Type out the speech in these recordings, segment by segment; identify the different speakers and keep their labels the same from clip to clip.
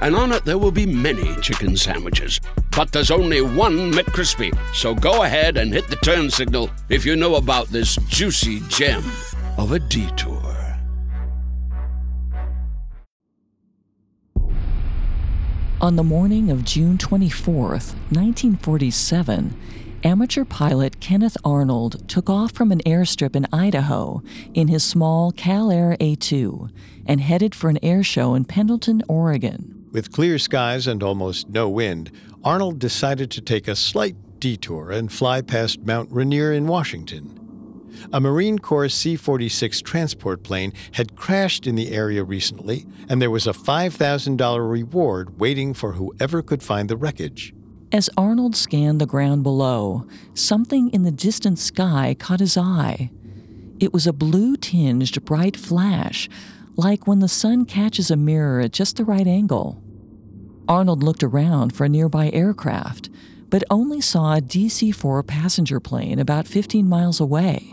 Speaker 1: and on it there will be many chicken sandwiches. But there's only one McCrispy. So go ahead and hit the turn signal if you know about this juicy gem of a detour.
Speaker 2: On the morning of June 24th, 1947, amateur pilot Kenneth Arnold took off from an airstrip in Idaho in his small CallAir A2 and headed for an air show in Pendleton, Oregon.
Speaker 3: With clear skies and almost no wind, Arnold decided to take a slight detour and fly past Mount Rainier in Washington. A Marine Corps C 46 transport plane had crashed in the area recently, and there was a $5,000 reward waiting for whoever could find the wreckage.
Speaker 2: As Arnold scanned the ground below, something in the distant sky caught his eye. It was a blue tinged bright flash, like when the sun catches a mirror at just the right angle. Arnold looked around for a nearby aircraft, but only saw a DC 4 passenger plane about 15 miles away.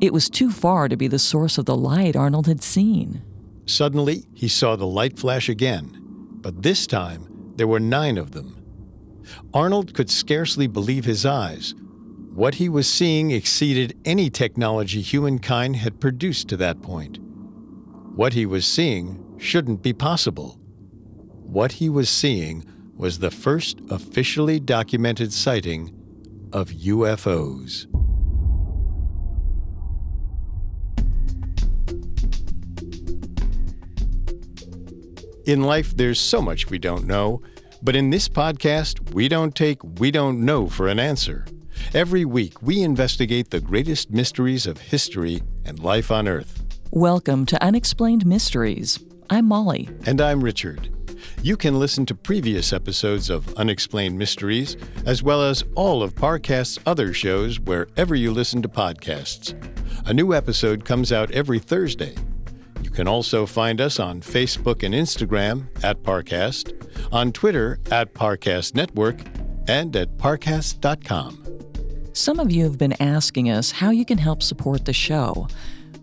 Speaker 2: It was too far to be the source of the light Arnold had seen.
Speaker 3: Suddenly, he saw the light flash again, but this time there were nine of them. Arnold could scarcely believe his eyes. What he was seeing exceeded any technology humankind had produced to that point. What he was seeing shouldn't be possible what he was seeing was the first officially documented sighting of UFOs. In life, there's so much we don't know, but in this podcast, we don't take we don't know for an answer. Every week, we investigate the greatest mysteries of history and life on Earth.
Speaker 2: Welcome to Unexplained Mysteries. I'm Molly.
Speaker 3: And I'm Richard. You can listen to previous episodes of Unexplained Mysteries, as well as all of Parcast's other shows wherever you listen to podcasts. A new episode comes out every Thursday. You can also find us on Facebook and Instagram at Parcast, on Twitter at Parcast Network, and at parcast.com.
Speaker 2: Some of you have been asking us how you can help support the show.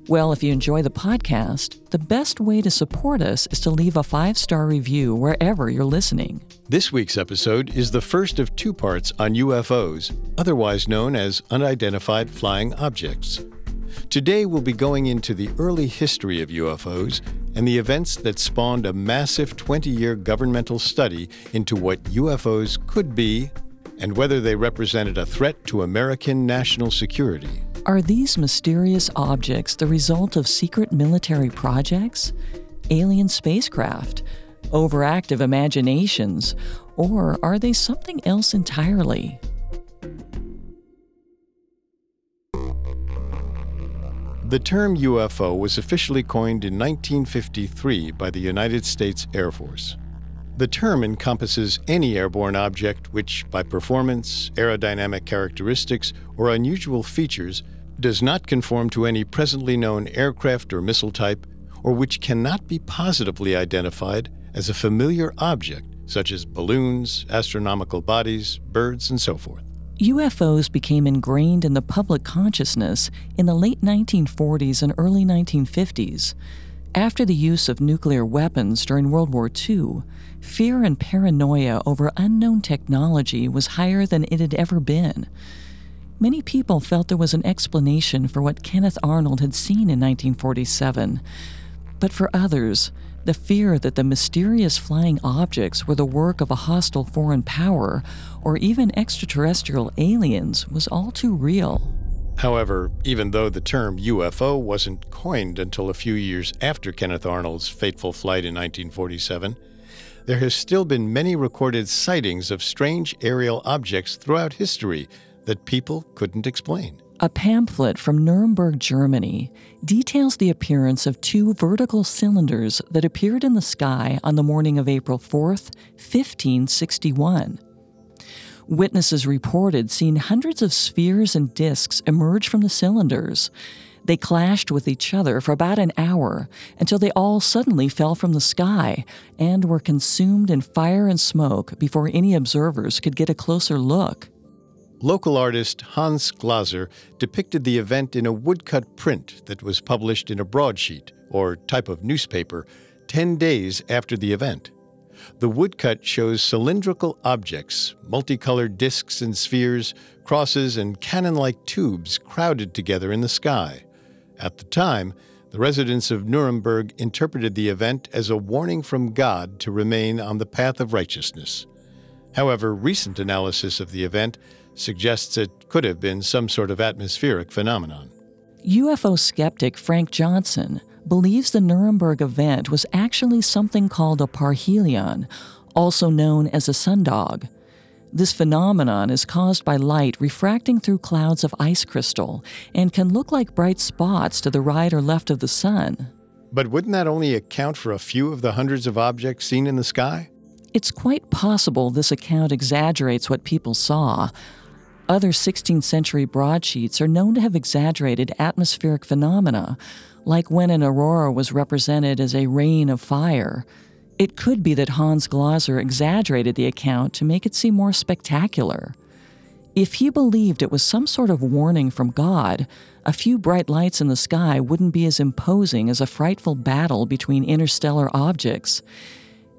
Speaker 2: Well, if you enjoy the podcast, the best way to support us is to leave a five star review wherever you're listening.
Speaker 3: This week's episode is the first of two parts on UFOs, otherwise known as unidentified flying objects. Today, we'll be going into the early history of UFOs and the events that spawned a massive 20 year governmental study into what UFOs could be and whether they represented a threat to American national security.
Speaker 2: Are these mysterious objects the result of secret military projects, alien spacecraft, overactive imaginations, or are they something else entirely?
Speaker 3: The term UFO was officially coined in 1953 by the United States Air Force. The term encompasses any airborne object which, by performance, aerodynamic characteristics, or unusual features, does not conform to any presently known aircraft or missile type, or which cannot be positively identified as a familiar object, such as balloons, astronomical bodies, birds, and so forth.
Speaker 2: UFOs became ingrained in the public consciousness in the late 1940s and early 1950s. After the use of nuclear weapons during World War II, fear and paranoia over unknown technology was higher than it had ever been. Many people felt there was an explanation for what Kenneth Arnold had seen in 1947. But for others, the fear that the mysterious flying objects were the work of a hostile foreign power or even extraterrestrial aliens was all too real.
Speaker 3: However, even though the term UFO wasn't coined until a few years after Kenneth Arnold's fateful flight in 1947, there has still been many recorded sightings of strange aerial objects throughout history that people couldn't explain.
Speaker 2: A pamphlet from Nuremberg, Germany, details the appearance of two vertical cylinders that appeared in the sky on the morning of April 4th, 1561. Witnesses reported seeing hundreds of spheres and disks emerge from the cylinders. They clashed with each other for about an hour until they all suddenly fell from the sky and were consumed in fire and smoke before any observers could get a closer look.
Speaker 3: Local artist Hans Glaser depicted the event in a woodcut print that was published in a broadsheet, or type of newspaper, 10 days after the event. The woodcut shows cylindrical objects, multicolored disks and spheres, crosses, and cannon like tubes crowded together in the sky. At the time, the residents of Nuremberg interpreted the event as a warning from God to remain on the path of righteousness. However, recent analysis of the event suggests it could have been some sort of atmospheric phenomenon.
Speaker 2: UFO skeptic Frank Johnson believes the Nuremberg event was actually something called a parhelion, also known as a sundog. This phenomenon is caused by light refracting through clouds of ice crystal and can look like bright spots to the right or left of the sun.
Speaker 3: But wouldn't that only account for a few of the hundreds of objects seen in the sky?
Speaker 2: It's quite possible this account exaggerates what people saw. Other 16th century broadsheets are known to have exaggerated atmospheric phenomena, like when an aurora was represented as a rain of fire. It could be that Hans Glaser exaggerated the account to make it seem more spectacular. If he believed it was some sort of warning from God, a few bright lights in the sky wouldn't be as imposing as a frightful battle between interstellar objects.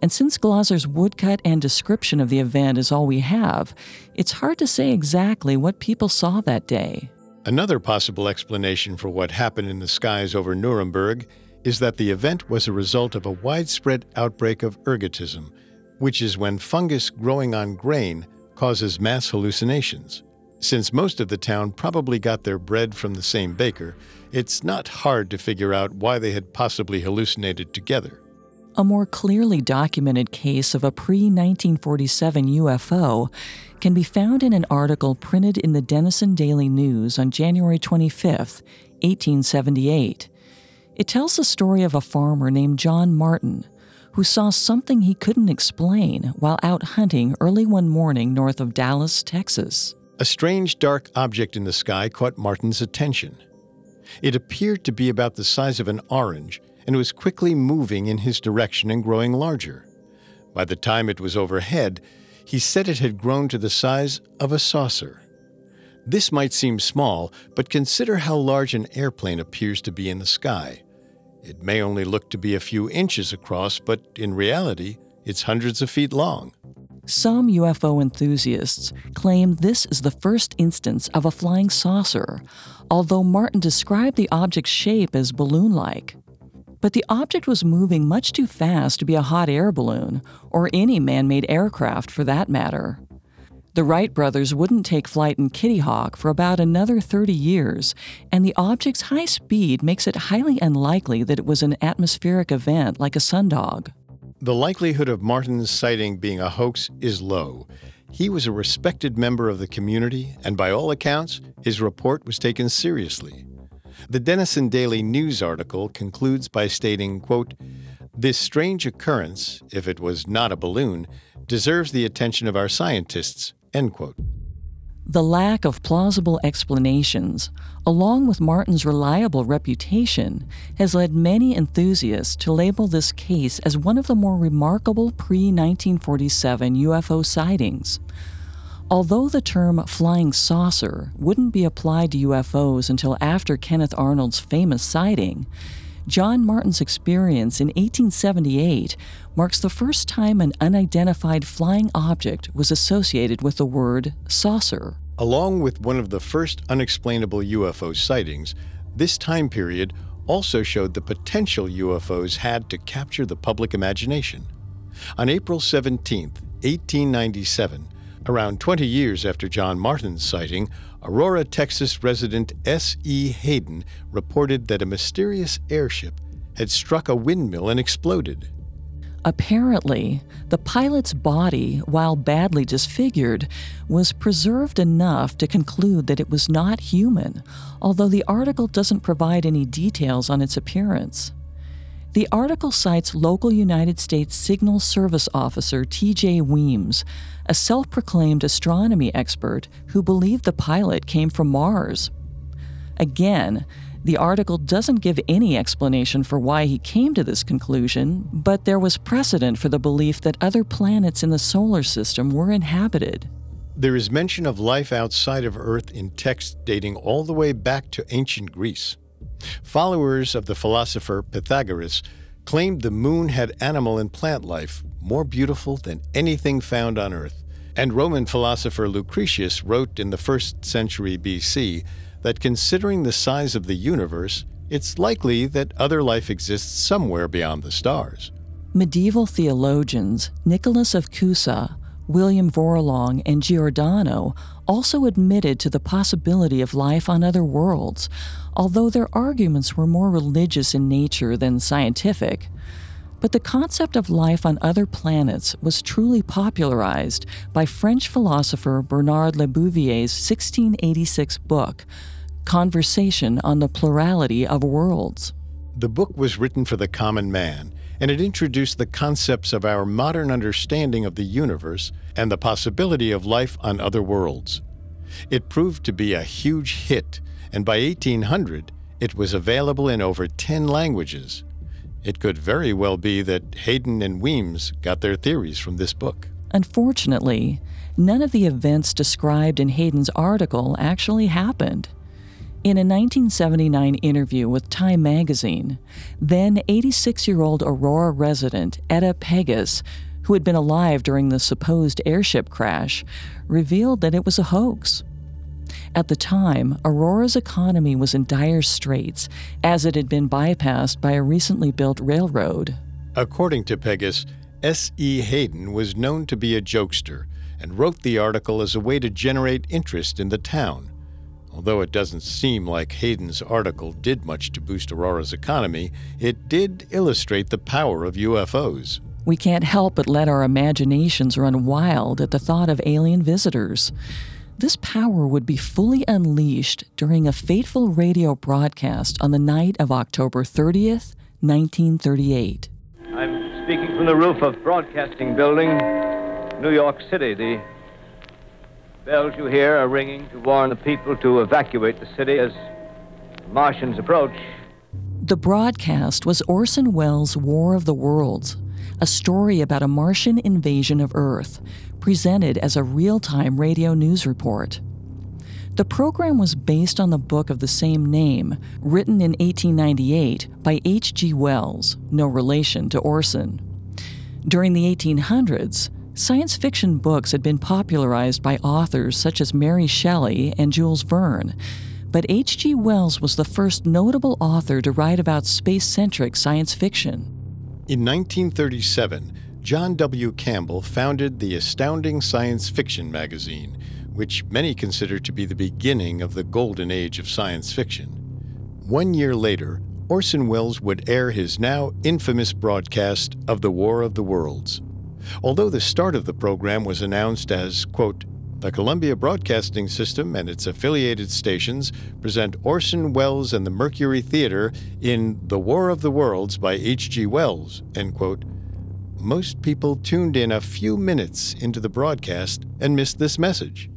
Speaker 2: And since Glaser's woodcut and description of the event is all we have, it's hard to say exactly what people saw that day.
Speaker 3: Another possible explanation for what happened in the skies over Nuremberg is that the event was a result of a widespread outbreak of ergotism, which is when fungus growing on grain causes mass hallucinations. Since most of the town probably got their bread from the same baker, it's not hard to figure out why they had possibly hallucinated together.
Speaker 2: A more clearly documented case of a pre 1947 UFO can be found in an article printed in the Denison Daily News on January 25, 1878. It tells the story of a farmer named John Martin who saw something he couldn't explain while out hunting early one morning north of Dallas, Texas.
Speaker 3: A strange dark object in the sky caught Martin's attention. It appeared to be about the size of an orange and was quickly moving in his direction and growing larger. By the time it was overhead, he said it had grown to the size of a saucer. This might seem small, but consider how large an airplane appears to be in the sky. It may only look to be a few inches across, but in reality, it's hundreds of feet long.
Speaker 2: Some UFO enthusiasts claim this is the first instance of a flying saucer, although Martin described the object's shape as balloon like. But the object was moving much too fast to be a hot air balloon, or any man made aircraft for that matter. The Wright brothers wouldn't take flight in Kitty Hawk for about another 30 years, and the object's high speed makes it highly unlikely that it was an atmospheric event like a sundog.
Speaker 3: The likelihood of Martin's sighting being a hoax is low. He was a respected member of the community, and by all accounts, his report was taken seriously. The Denison Daily News article concludes by stating, quote, This strange occurrence, if it was not a balloon, deserves the attention of our scientists, end quote.
Speaker 2: The lack of plausible explanations, along with Martin's reliable reputation, has led many enthusiasts to label this case as one of the more remarkable pre 1947 UFO sightings. Although the term flying saucer wouldn't be applied to UFOs until after Kenneth Arnold's famous sighting, John Martin's experience in 1878 marks the first time an unidentified flying object was associated with the word saucer.
Speaker 3: Along with one of the first unexplainable UFO sightings, this time period also showed the potential UFOs had to capture the public imagination. On April 17, 1897, Around 20 years after John Martin's sighting, Aurora, Texas resident S.E. Hayden reported that a mysterious airship had struck a windmill and exploded.
Speaker 2: Apparently, the pilot's body, while badly disfigured, was preserved enough to conclude that it was not human, although the article doesn't provide any details on its appearance. The article cites local United States Signal Service officer T.J. Weems, a self proclaimed astronomy expert who believed the pilot came from Mars. Again, the article doesn't give any explanation for why he came to this conclusion, but there was precedent for the belief that other planets in the solar system were inhabited.
Speaker 3: There is mention of life outside of Earth in texts dating all the way back to ancient Greece. Followers of the philosopher Pythagoras claimed the moon had animal and plant life more beautiful than anything found on Earth. And Roman philosopher Lucretius wrote in the first century BC that considering the size of the universe, it's likely that other life exists somewhere beyond the stars.
Speaker 2: Medieval theologians Nicholas of Cusa, William Vorilong, and Giordano also admitted to the possibility of life on other worlds, although their arguments were more religious in nature than scientific. But the concept of life on other planets was truly popularized by French philosopher Bernard Le Lebouvier's 1686 book, Conversation on the Plurality of Worlds.
Speaker 3: The book was written for the common man, and it introduced the concepts of our modern understanding of the universe and the possibility of life on other worlds. It proved to be a huge hit, and by 1800, it was available in over 10 languages. It could very well be that Hayden and Weems got their theories from this book.
Speaker 2: Unfortunately, none of the events described in Hayden's article actually happened. In a 1979 interview with Time magazine, then 86 year old Aurora resident Etta Pegues, who had been alive during the supposed airship crash, revealed that it was a hoax. At the time, Aurora's economy was in dire straits as it had been bypassed by a recently built railroad.
Speaker 3: According to Pegues, S.E. Hayden was known to be a jokester and wrote the article as a way to generate interest in the town. Although it doesn't seem like Hayden's article did much to boost Aurora's economy, it did illustrate the power of UFOs.
Speaker 2: We can't help but let our imaginations run wild at the thought of alien visitors. This power would be fully unleashed during a fateful radio broadcast on the night of October 30th, 1938.
Speaker 4: I'm speaking from the roof of Broadcasting Building, New York City. The bells you hear are ringing to warn the people to evacuate the city as Martians approach.
Speaker 2: The broadcast was Orson Welles' War of the Worlds, a story about a Martian invasion of Earth, presented as a real time radio news report. The program was based on the book of the same name, written in 1898 by H.G. Wells, no relation to Orson. During the 1800s, science fiction books had been popularized by authors such as Mary Shelley and Jules Verne, but H.G. Wells was the first notable author to write about space centric science fiction.
Speaker 3: In 1937, John W. Campbell founded the Astounding Science Fiction magazine, which many consider to be the beginning of the golden age of science fiction. One year later, Orson Welles would air his now infamous broadcast of The War of the Worlds. Although the start of the program was announced as, quote, the Columbia Broadcasting System and its affiliated stations present Orson Welles and the Mercury Theater in The War of the Worlds by H.G. Wells, end quote, most people tuned in a few minutes into the broadcast and missed this message.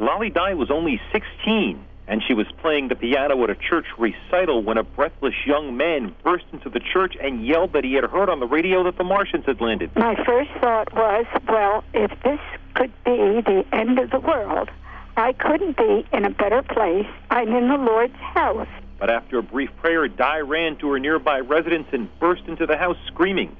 Speaker 5: Lolly Di was only 16, and she was playing the piano at a church recital when a breathless young man burst into the church and yelled that he had heard on the radio that the Martians had landed.
Speaker 6: My first thought was, well, if this could be the end of the world, I couldn't be in a better place. I'm in the Lord's house.
Speaker 5: But after a brief prayer, Di ran to her nearby residence and burst into the house screaming.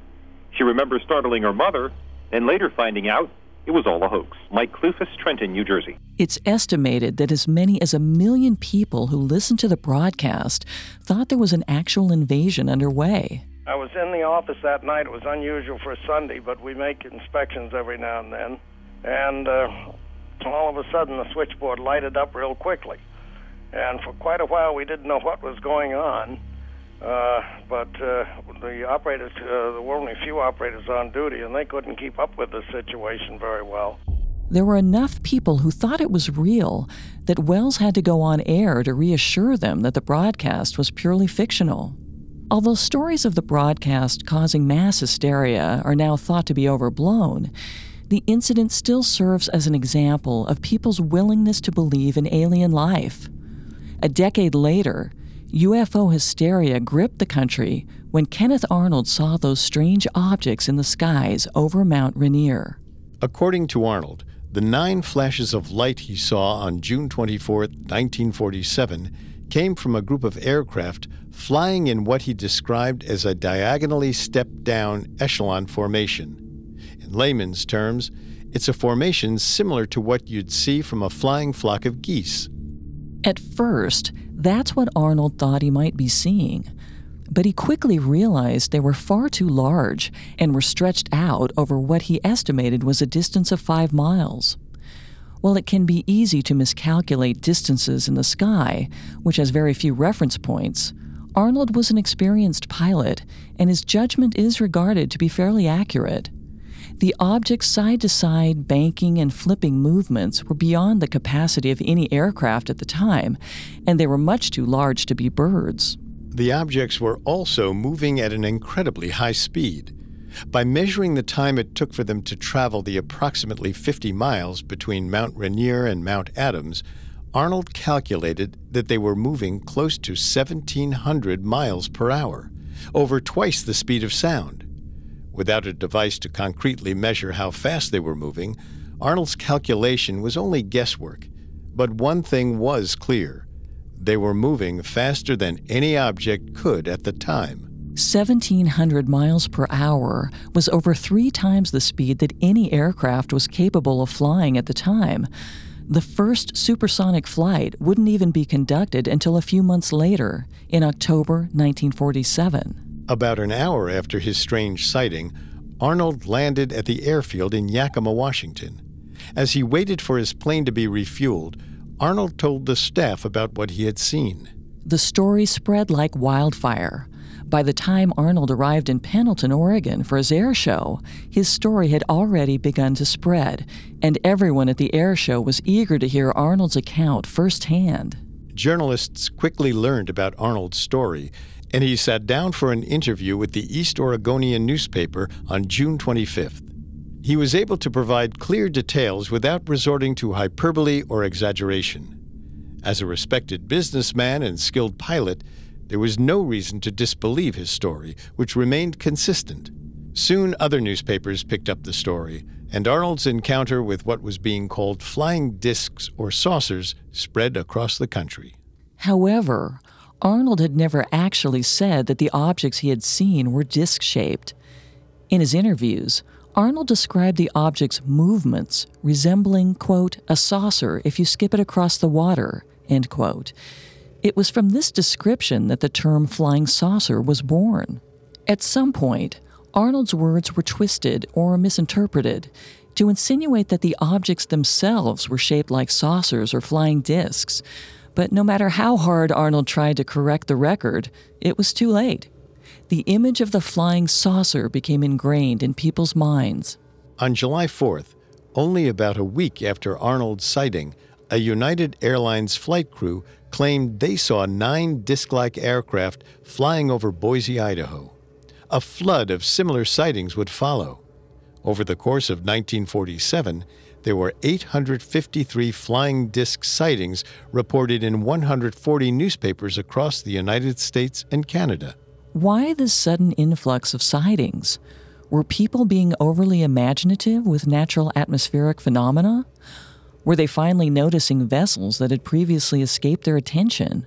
Speaker 5: She remembers startling her mother and later finding out it was all a hoax. Mike Clufus, Trenton, New Jersey.
Speaker 2: It's estimated that as many as a million people who listened to the broadcast thought there was an actual invasion underway.
Speaker 7: I was in the office that night. It was unusual for a Sunday, but we make inspections every now and then. And uh, all of a sudden the switchboard lighted up real quickly. And for quite a while, we didn't know what was going on. Uh, but uh, the operators, uh, there were only a few operators on duty, and they couldn't keep up with the situation very well.
Speaker 2: There were enough people who thought it was real that Wells had to go on air to reassure them that the broadcast was purely fictional. Although stories of the broadcast causing mass hysteria are now thought to be overblown, the incident still serves as an example of people's willingness to believe in alien life. A decade later, UFO hysteria gripped the country when Kenneth Arnold saw those strange objects in the skies over Mount Rainier.
Speaker 3: According to Arnold, the nine flashes of light he saw on June 24, 1947, came from a group of aircraft flying in what he described as a diagonally stepped down echelon formation. In layman's terms, it's a formation similar to what you'd see from a flying flock of geese.
Speaker 2: At first, that's what Arnold thought he might be seeing. But he quickly realized they were far too large and were stretched out over what he estimated was a distance of five miles. While it can be easy to miscalculate distances in the sky, which has very few reference points, Arnold was an experienced pilot, and his judgment is regarded to be fairly accurate. The object's side to side banking and flipping movements were beyond the capacity of any aircraft at the time, and they were much too large to be birds.
Speaker 3: The objects were also moving at an incredibly high speed. By measuring the time it took for them to travel the approximately 50 miles between Mount Rainier and Mount Adams, Arnold calculated that they were moving close to 1,700 miles per hour, over twice the speed of sound. Without a device to concretely measure how fast they were moving, Arnold's calculation was only guesswork. But one thing was clear they were moving faster than any object could at the time.
Speaker 2: 1,700 miles per hour was over three times the speed that any aircraft was capable of flying at the time. The first supersonic flight wouldn't even be conducted until a few months later, in October 1947.
Speaker 3: About an hour after his strange sighting, Arnold landed at the airfield in Yakima, Washington. As he waited for his plane to be refueled, Arnold told the staff about what he had seen.
Speaker 2: The story spread like wildfire. By the time Arnold arrived in Pendleton, Oregon for his air show, his story had already begun to spread, and everyone at the air show was eager to hear Arnold's account firsthand.
Speaker 3: Journalists quickly learned about Arnold's story and he sat down for an interview with the East Oregonian newspaper on June 25th. He was able to provide clear details without resorting to hyperbole or exaggeration. As a respected businessman and skilled pilot, there was no reason to disbelieve his story, which remained consistent. Soon other newspapers picked up the story, and Arnold's encounter with what was being called flying discs or saucers spread across the country.
Speaker 2: However, Arnold had never actually said that the objects he had seen were disc shaped. In his interviews, Arnold described the object's movements resembling, quote, a saucer if you skip it across the water, end quote. It was from this description that the term flying saucer was born. At some point, Arnold's words were twisted or misinterpreted to insinuate that the objects themselves were shaped like saucers or flying discs. But no matter how hard Arnold tried to correct the record, it was too late. The image of the flying saucer became ingrained in people's minds.
Speaker 3: On July 4th, only about a week after Arnold's sighting, a United Airlines flight crew claimed they saw nine disc like aircraft flying over Boise, Idaho. A flood of similar sightings would follow. Over the course of 1947, there were 853 flying disc sightings reported in 140 newspapers across the United States and Canada.
Speaker 2: Why this sudden influx of sightings? Were people being overly imaginative with natural atmospheric phenomena? Were they finally noticing vessels that had previously escaped their attention?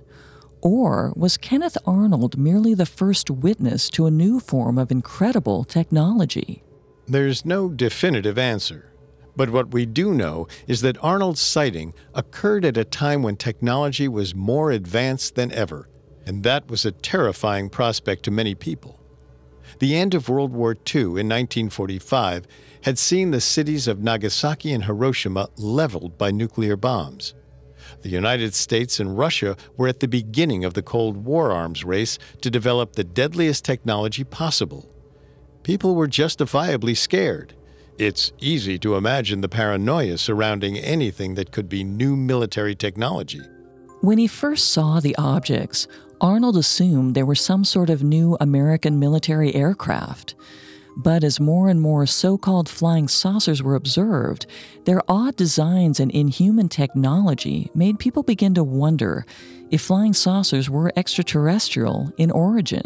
Speaker 2: Or was Kenneth Arnold merely the first witness to a new form of incredible technology?
Speaker 3: There's no definitive answer. But what we do know is that Arnold's sighting occurred at a time when technology was more advanced than ever, and that was a terrifying prospect to many people. The end of World War II in 1945 had seen the cities of Nagasaki and Hiroshima leveled by nuclear bombs. The United States and Russia were at the beginning of the Cold War arms race to develop the deadliest technology possible. People were justifiably scared. It's easy to imagine the paranoia surrounding anything that could be new military technology.
Speaker 2: When he first saw the objects, Arnold assumed they were some sort of new American military aircraft. But as more and more so called flying saucers were observed, their odd designs and inhuman technology made people begin to wonder if flying saucers were extraterrestrial in origin.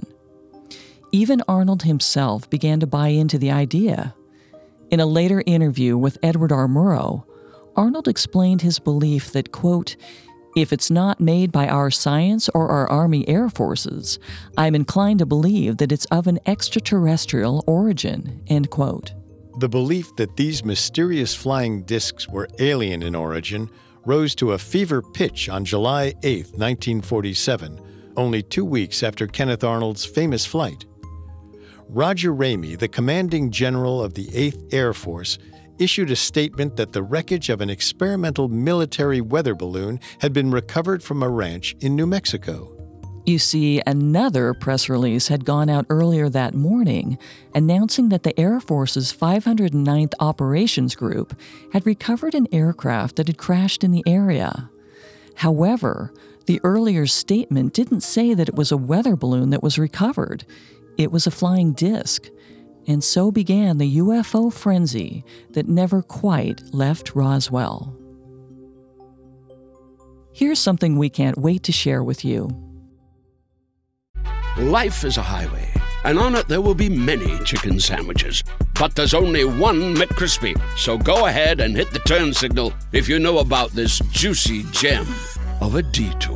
Speaker 2: Even Arnold himself began to buy into the idea. In a later interview with Edward R. Murrow, Arnold explained his belief that, quote, if it's not made by our science or our Army Air Forces, I'm inclined to believe that it's of an extraterrestrial origin. End quote.
Speaker 3: The belief that these mysterious flying discs were alien in origin rose to a fever pitch on July 8, 1947, only two weeks after Kenneth Arnold's famous flight. Roger Ramey, the commanding general of the 8th Air Force, issued a statement that the wreckage of an experimental military weather balloon had been recovered from a ranch in New Mexico.
Speaker 2: You see, another press release had gone out earlier that morning announcing that the Air Force's 509th Operations Group had recovered an aircraft that had crashed in the area. However, the earlier statement didn't say that it was a weather balloon that was recovered, it was a flying disc. And so began the UFO frenzy that never quite left Roswell. Here's something we can't wait to share with you.
Speaker 1: Life is a highway, and on it there will be many chicken sandwiches. But there's only one McCrispy. So go ahead and hit the turn signal if you know about this juicy gem of a detour.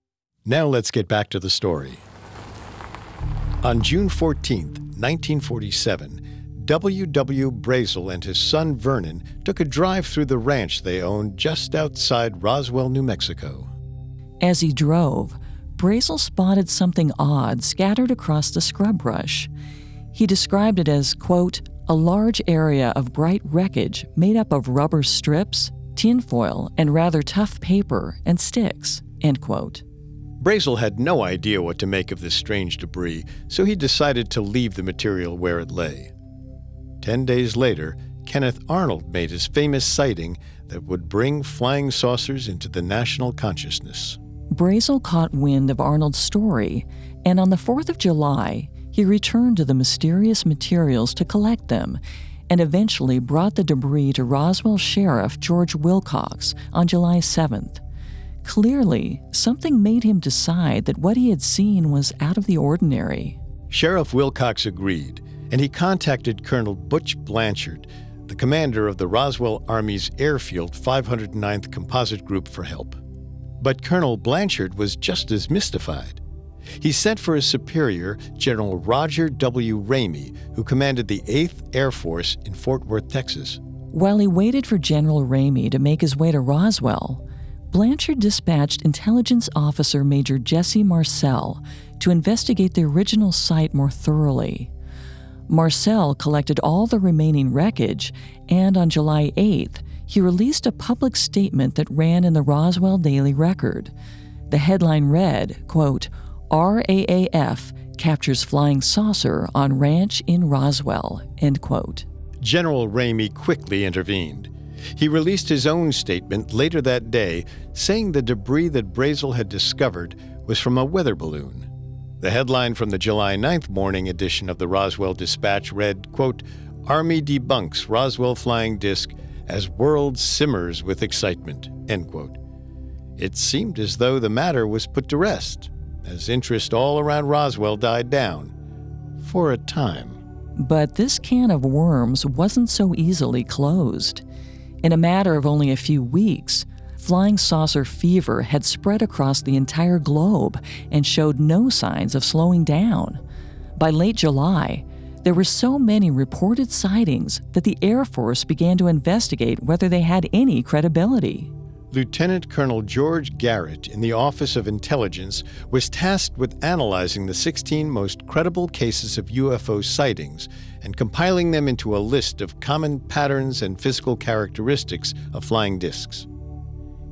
Speaker 3: Now let's get back to the story. On June 14, 1947, W. W. Brazel and his son Vernon took a drive through the ranch they owned just outside Roswell, New Mexico.
Speaker 2: As he drove, Brazel spotted something odd scattered across the scrub brush. He described it as, quote, a large area of bright wreckage made up of rubber strips, tinfoil, and rather tough paper and sticks, end quote.
Speaker 3: Brazel had no idea what to make of this strange debris, so he decided to leave the material where it lay. Ten days later, Kenneth Arnold made his famous sighting that would bring flying saucers into the national consciousness.
Speaker 2: Brazel caught wind of Arnold's story, and on the 4th of July, he returned to the mysterious materials to collect them and eventually brought the debris to Roswell Sheriff George Wilcox on July 7th. Clearly, something made him decide that what he had seen was out of the ordinary.
Speaker 3: Sheriff Wilcox agreed, and he contacted Colonel Butch Blanchard, the commander of the Roswell Army's Airfield 509th Composite Group, for help. But Colonel Blanchard was just as mystified. He sent for his superior, General Roger W. Ramey, who commanded the 8th Air Force in Fort Worth, Texas.
Speaker 2: While he waited for General Ramey to make his way to Roswell, Blanchard dispatched Intelligence Officer Major Jesse Marcel to investigate the original site more thoroughly. Marcel collected all the remaining wreckage, and on July 8th, he released a public statement that ran in the Roswell Daily Record. The headline read, quote, RAAF captures flying saucer on ranch in Roswell, end quote.
Speaker 3: General Ramey quickly intervened. He released his own statement later that day, saying the debris that Brazel had discovered was from a weather balloon. The headline from the July 9th morning edition of the Roswell Dispatch read, quote, Army debunks Roswell flying disc as world simmers with excitement, end quote. It seemed as though the matter was put to rest. as interest all around Roswell died down for a time.
Speaker 2: But this can of worms wasn't so easily closed. In a matter of only a few weeks, flying saucer fever had spread across the entire globe and showed no signs of slowing down. By late July, there were so many reported sightings that the Air Force began to investigate whether they had any credibility.
Speaker 3: Lieutenant Colonel George Garrett in the Office of Intelligence was tasked with analyzing the 16 most credible cases of UFO sightings and compiling them into a list of common patterns and physical characteristics of flying discs.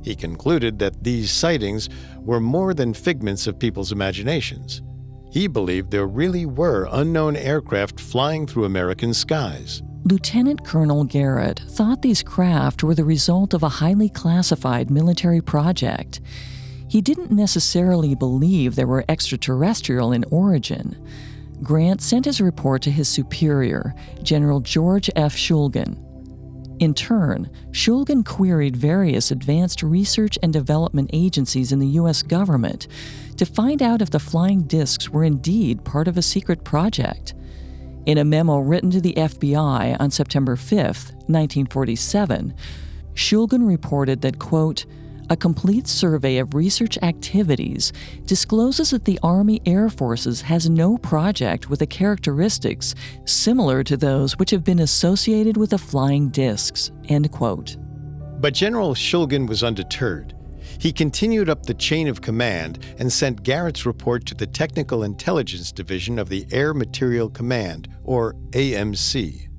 Speaker 3: He concluded that these sightings were more than figments of people's imaginations. He believed there really were unknown aircraft flying through American skies.
Speaker 2: Lieutenant Colonel Garrett thought these craft were the result of a highly classified military project. He didn't necessarily believe they were extraterrestrial in origin. Grant sent his report to his superior, General George F. Schulgen. In turn, Schulgen queried various advanced research and development agencies in the U.S. government to find out if the flying discs were indeed part of a secret project. In a memo written to the FBI on September 5, 1947, Schulgen reported that, quote, a complete survey of research activities discloses that the Army Air Forces has no project with the characteristics similar to those which have been associated with the flying discs. End quote.
Speaker 3: But General Schulgen was undeterred. He continued up the chain of command and sent Garrett's report to the Technical Intelligence Division of the Air Materiel Command, or AMC.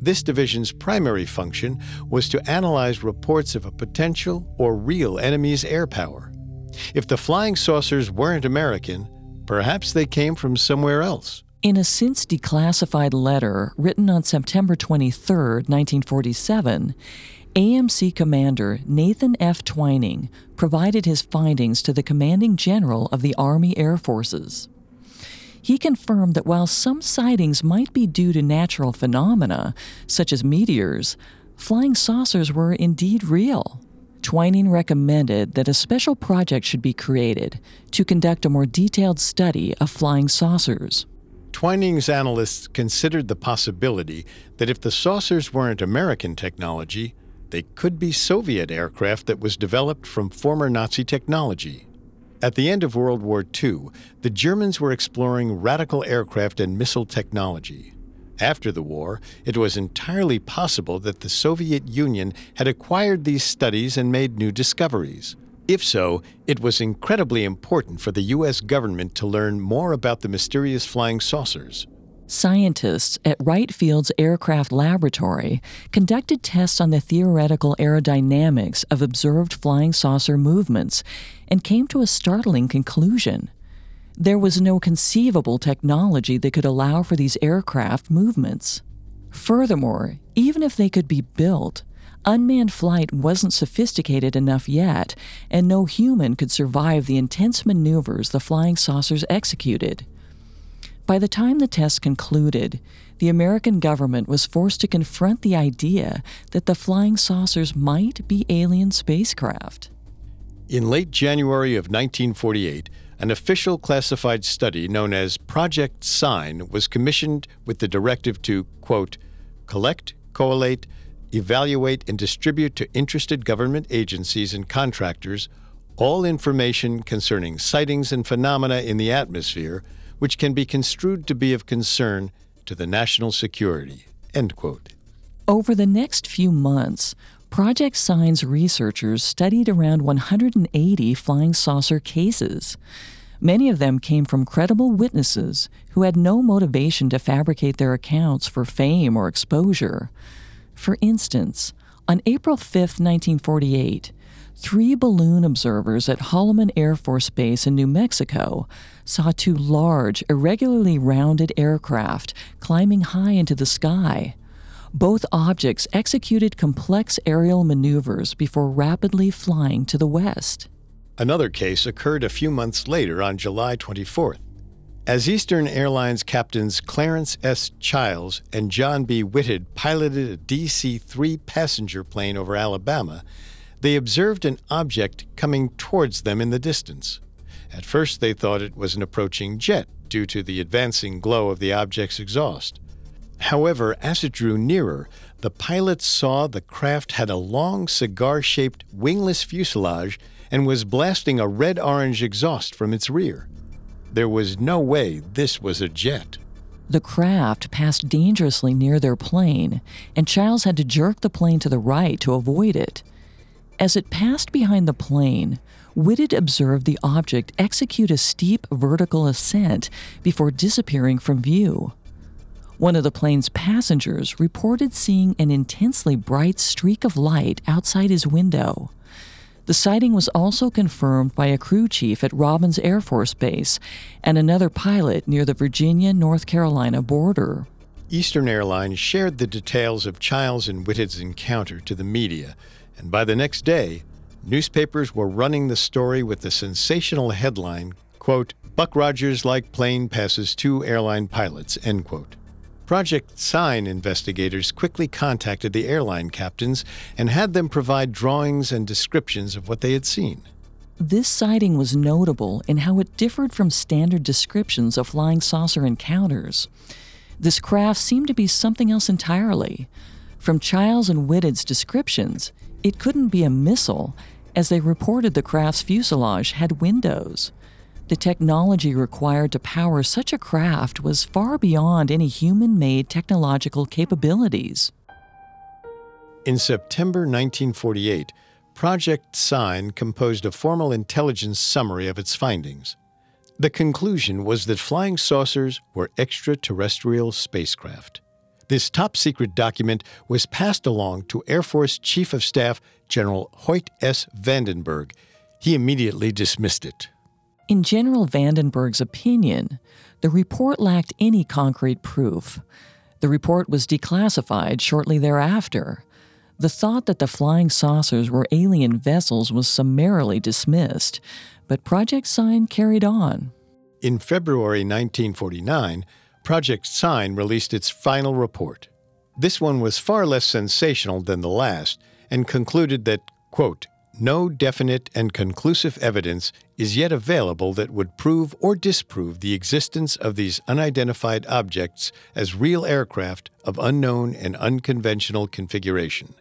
Speaker 3: This division's primary function was to analyze reports of a potential or real enemy's air power. If the flying saucers weren't American, perhaps they came from somewhere else.
Speaker 2: In a since declassified letter written on September 23, 1947, AMC Commander Nathan F. Twining provided his findings to the commanding general of the Army Air Forces. He confirmed that while some sightings might be due to natural phenomena, such as meteors, flying saucers were indeed real. Twining recommended that a special project should be created to conduct a more detailed study of flying saucers.
Speaker 3: Twining's analysts considered the possibility that if the saucers weren't American technology, they could be Soviet aircraft that was developed from former Nazi technology. At the end of World War II, the Germans were exploring radical aircraft and missile technology. After the war, it was entirely possible that the Soviet Union had acquired these studies and made new discoveries. If so, it was incredibly important for the U.S. government to learn more about the mysterious flying saucers.
Speaker 2: Scientists at Wright Field's Aircraft Laboratory conducted tests on the theoretical aerodynamics of observed flying saucer movements and came to a startling conclusion. There was no conceivable technology that could allow for these aircraft movements. Furthermore, even if they could be built, unmanned flight wasn't sophisticated enough yet, and no human could survive the intense maneuvers the flying saucers executed. By the time the test concluded, the American government was forced to confront the idea that the flying saucers might be alien spacecraft.
Speaker 3: In late January of 1948, an official classified study known as Project Sign was commissioned with the directive to, quote, collect, collate, evaluate, and distribute to interested government agencies and contractors all information concerning sightings and phenomena in the atmosphere which can be construed to be of concern to the national security. End quote.
Speaker 2: Over the next few months, Project Sign's researchers studied around 180 flying saucer cases. Many of them came from credible witnesses who had no motivation to fabricate their accounts for fame or exposure. For instance, on April 5, 1948, three balloon observers at Holloman Air Force Base in New Mexico saw two large, irregularly rounded aircraft climbing high into the sky. Both objects executed complex aerial maneuvers before rapidly flying to the west.
Speaker 3: Another case occurred a few months later on July 24th. As Eastern Airlines captains Clarence S. Childs and John B. Whitted piloted a DC 3 passenger plane over Alabama, they observed an object coming towards them in the distance. At first, they thought it was an approaching jet due to the advancing glow of the object's exhaust. However, as it drew nearer, the pilots saw the craft had a long cigar shaped wingless fuselage and was blasting a red orange exhaust from its rear. There was no way this was a jet.
Speaker 2: The craft passed dangerously near their plane, and Childs had to jerk the plane to the right to avoid it. As it passed behind the plane, Whitted observed the object execute a steep vertical ascent before disappearing from view. One of the plane's passengers reported seeing an intensely bright streak of light outside his window. The sighting was also confirmed by a crew chief at Robins Air Force Base and another pilot near the Virginia North Carolina border.
Speaker 3: Eastern Airlines shared the details of Childs and Whitted's encounter to the media, and by the next day, newspapers were running the story with the sensational headline, quote, Buck Rogers like plane passes two airline pilots, end quote. Project Sign investigators quickly contacted the airline captains and had them provide drawings and descriptions of what they had seen.
Speaker 2: This sighting was notable in how it differed from standard descriptions of flying saucer encounters. This craft seemed to be something else entirely. From Childs and Whitted's descriptions, it couldn't be a missile, as they reported the craft's fuselage had windows. The technology required to power such a craft was far beyond any human made technological capabilities.
Speaker 3: In September 1948, Project Sign composed a formal intelligence summary of its findings. The conclusion was that flying saucers were extraterrestrial spacecraft. This top secret document was passed along to Air Force Chief of Staff General Hoyt S. Vandenberg. He immediately dismissed it.
Speaker 2: In General Vandenberg's opinion, the report lacked any concrete proof. The report was declassified shortly thereafter. The thought that the flying saucers were alien vessels was summarily dismissed, but Project Sign carried on.
Speaker 3: In February 1949, Project Sign released its final report. This one was far less sensational than the last and concluded that, quote, no definite and conclusive evidence is yet available that would prove or disprove the existence of these unidentified objects as real aircraft of unknown and unconventional configuration.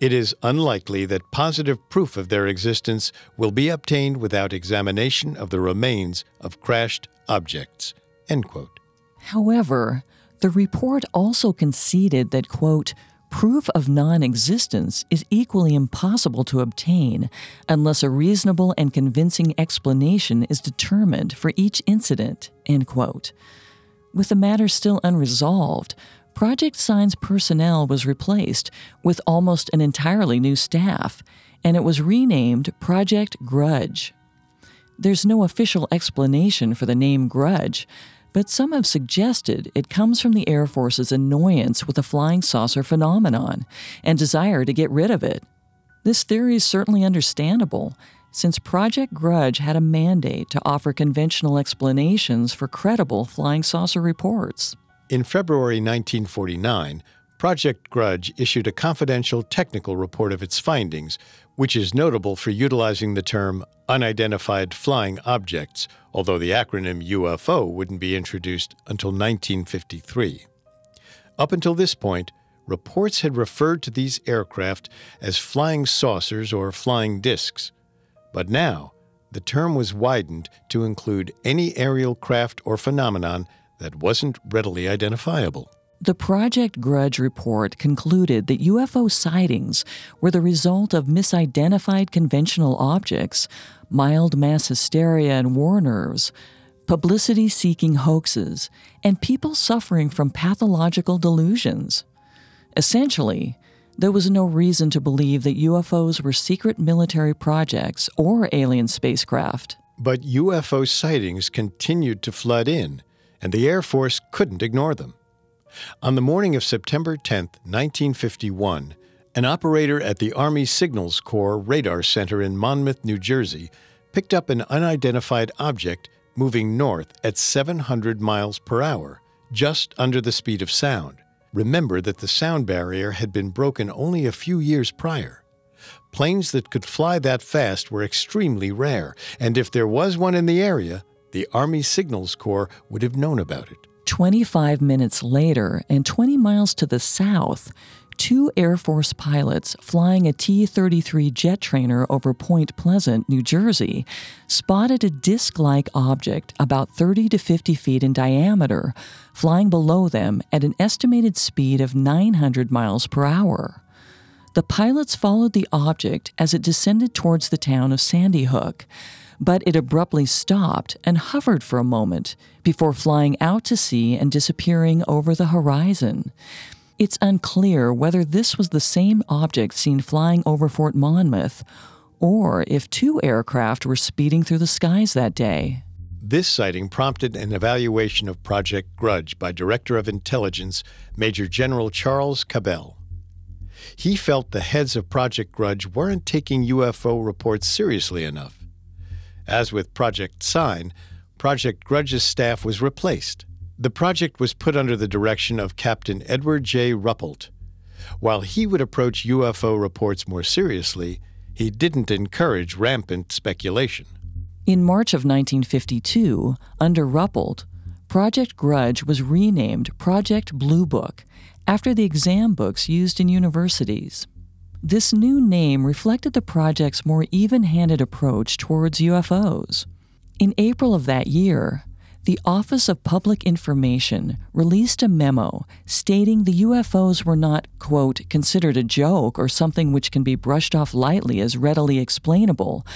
Speaker 3: It is unlikely that positive proof of their existence will be obtained without examination of the remains of crashed objects.
Speaker 2: However, the report also conceded that, quote, Proof of non existence is equally impossible to obtain unless a reasonable and convincing explanation is determined for each incident. End quote. With the matter still unresolved, Project Sign's personnel was replaced with almost an entirely new staff, and it was renamed Project Grudge. There's no official explanation for the name Grudge, but some have suggested it comes from the Air Force's annoyance with the flying saucer phenomenon and desire to get rid of it. This theory is certainly understandable, since Project Grudge had a mandate to offer conventional explanations for credible flying saucer reports.
Speaker 3: In February 1949, Project Grudge issued a confidential technical report of its findings, which is notable for utilizing the term unidentified flying objects, although the acronym UFO wouldn't be introduced until 1953. Up until this point, reports had referred to these aircraft as flying saucers or flying discs. But now, the term was widened to include any aerial craft or phenomenon that wasn't readily identifiable.
Speaker 2: The Project Grudge report concluded that UFO sightings were the result of misidentified conventional objects, mild mass hysteria and war nerves, publicity seeking hoaxes, and people suffering from pathological delusions. Essentially, there was no reason to believe that UFOs were secret military projects or alien spacecraft.
Speaker 3: But UFO sightings continued to flood in, and the Air Force couldn't ignore them. On the morning of September 10, 1951, an operator at the Army Signals Corps Radar Center in Monmouth, New Jersey, picked up an unidentified object moving north at 700 miles per hour, just under the speed of sound. Remember that the sound barrier had been broken only a few years prior. planes that could fly that fast were extremely rare, and if there was one in the area, the Army Signals Corps would have known about it.
Speaker 2: 25 minutes later, and 20 miles to the south, two Air Force pilots flying a T 33 jet trainer over Point Pleasant, New Jersey, spotted a disc like object about 30 to 50 feet in diameter flying below them at an estimated speed of 900 miles per hour. The pilots followed the object as it descended towards the town of Sandy Hook, but it abruptly stopped and hovered for a moment before flying out to sea and disappearing over the horizon. It's unclear whether this was the same object seen flying over Fort Monmouth or if two aircraft were speeding through the skies that day.
Speaker 3: This sighting prompted an evaluation of Project Grudge by Director of Intelligence Major General Charles Cabell. He felt the heads of Project Grudge weren't taking UFO reports seriously enough. As with Project Sign, Project Grudge's staff was replaced. The project was put under the direction of Captain Edward J. Ruppelt. While he would approach UFO reports more seriously, he didn't encourage rampant speculation.
Speaker 2: In March of 1952, under Ruppelt, Project Grudge was renamed Project Blue Book after the exam books used in universities. This new name reflected the project's more even handed approach towards UFOs. In April of that year, the Office of Public Information released a memo stating the UFOs were not, quote, considered a joke or something which can be brushed off lightly as readily explainable,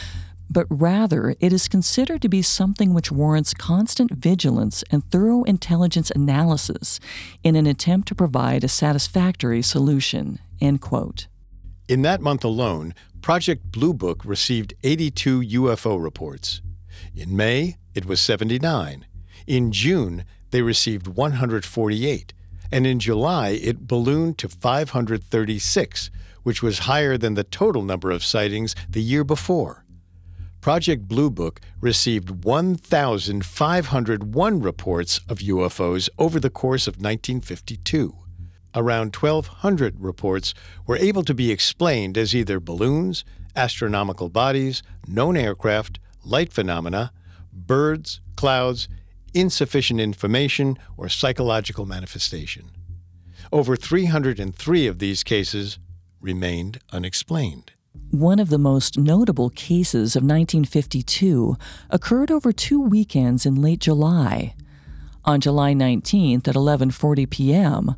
Speaker 2: but rather it is considered to be something which warrants constant vigilance and thorough intelligence analysis in an attempt to provide a satisfactory solution, end quote.
Speaker 3: In that month alone, Project Blue Book received 82 UFO reports. In May, it was 79. In June, they received 148, and in July, it ballooned to 536, which was higher than the total number of sightings the year before. Project Blue Book received 1,501 reports of UFOs over the course of 1952. Around 1,200 reports were able to be explained as either balloons, astronomical bodies, known aircraft, light phenomena, birds, clouds, insufficient information, or psychological manifestation. Over 303 of these cases remained unexplained.
Speaker 2: One of the most notable cases of 1952 occurred over two weekends in late July. On July 19th at 11:40 p.m.,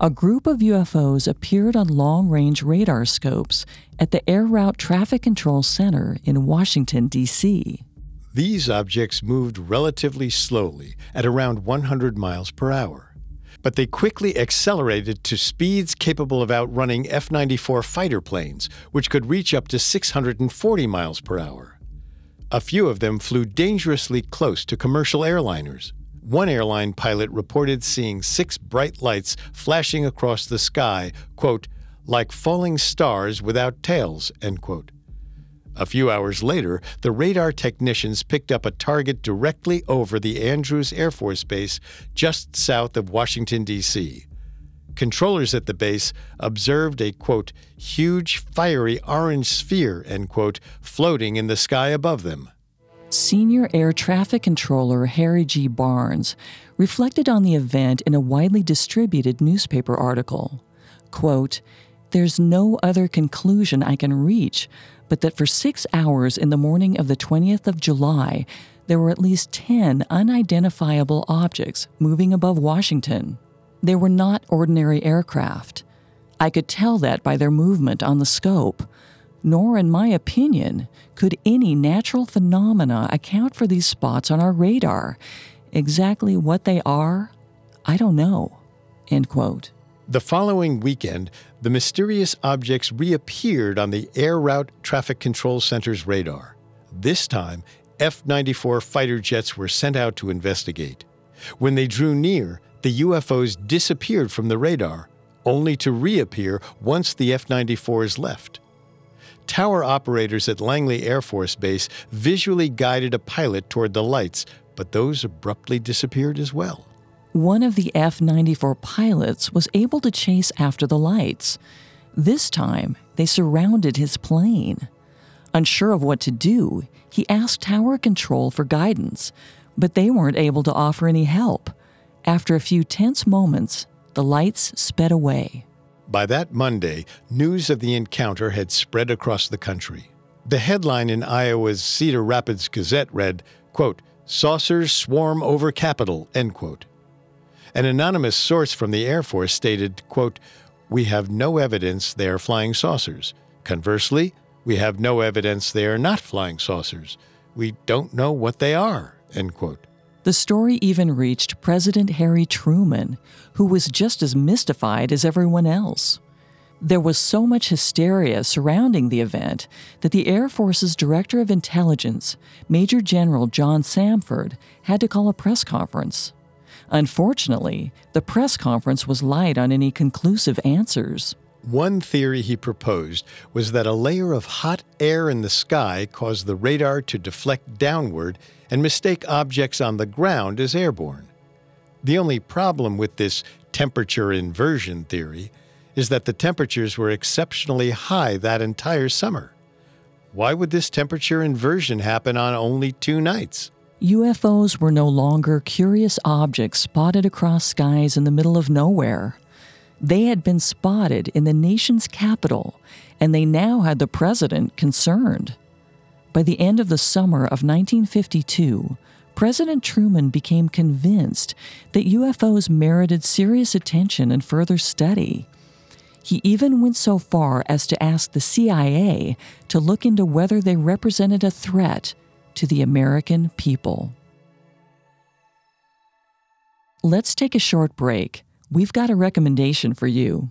Speaker 2: a group of UFOs appeared on long-range radar scopes at the Air Route Traffic Control Center in Washington, D.C.
Speaker 3: These objects moved relatively slowly at around 100 miles per hour, but they quickly accelerated to speeds capable of outrunning F 94 fighter planes, which could reach up to 640 miles per hour. A few of them flew dangerously close to commercial airliners. One airline pilot reported seeing six bright lights flashing across the sky, quote, like falling stars without tails, end quote. A few hours later, the radar technicians picked up a target directly over the Andrews Air Force Base just south of Washington, D.C. Controllers at the base observed a, quote, huge fiery orange sphere, end quote, floating in the sky above them.
Speaker 2: Senior Air Traffic Controller Harry G. Barnes reflected on the event in a widely distributed newspaper article. Quote, There's no other conclusion I can reach but that for six hours in the morning of the 20th of July, there were at least 10 unidentifiable objects moving above Washington. They were not ordinary aircraft. I could tell that by their movement on the scope. Nor, in my opinion, could any natural phenomena account for these spots on our radar. Exactly what they are, I don't know. End quote.
Speaker 3: The following weekend, the mysterious objects reappeared on the Air Route Traffic Control Center's radar. This time, F 94 fighter jets were sent out to investigate. When they drew near, the UFOs disappeared from the radar, only to reappear once the F 94s left. Tower operators at Langley Air Force Base visually guided a pilot toward the lights, but those abruptly disappeared as well
Speaker 2: one of the F 94 pilots was able to chase after the lights. This time, they surrounded his plane. Unsure of what to do, he asked Tower Control for guidance, but they weren't able to offer any help. After a few tense moments, the lights sped away.
Speaker 3: By that Monday, news of the encounter had spread across the country. The headline in Iowa's Cedar Rapids Gazette read, quote, Saucers swarm over Capitol, end quote. An anonymous source from the Air Force stated, quote, We have no evidence they are flying saucers. Conversely, we have no evidence they are not flying saucers. We don't know what they are, end quote.
Speaker 2: The story even reached President Harry Truman, who was just as mystified as everyone else. There was so much hysteria surrounding the event that the Air Force's Director of Intelligence, Major General John Samford, had to call a press conference. Unfortunately, the press conference was light on any conclusive answers.
Speaker 3: One theory he proposed was that a layer of hot air in the sky caused the radar to deflect downward and mistake objects on the ground as airborne. The only problem with this temperature inversion theory is that the temperatures were exceptionally high that entire summer. Why would this temperature inversion happen on only two nights?
Speaker 2: UFOs were no longer curious objects spotted across skies in the middle of nowhere. They had been spotted in the nation's capital, and they now had the president concerned. By the end of the summer of 1952, President Truman became convinced that UFOs merited serious attention and further study. He even went so far as to ask the CIA to look into whether they represented a threat to the American people. Let's take a short break. We've got a recommendation for you.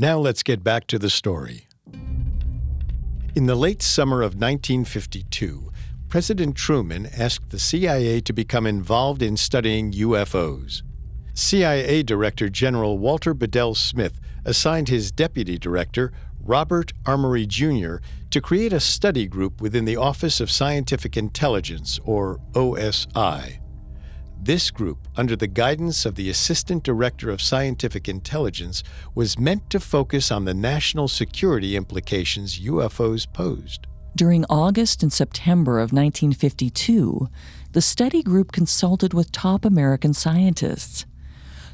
Speaker 3: Now let's get back to the story. In the late summer of 1952, President Truman asked the CIA to become involved in studying UFOs. CIA Director General Walter Bedell Smith assigned his deputy director, Robert Amory Jr., to create a study group within the Office of Scientific Intelligence, or OSI. This group, under the guidance of the Assistant Director of Scientific Intelligence, was meant to focus on the national security implications UFOs posed.
Speaker 2: During August and September of 1952, the study group consulted with top American scientists.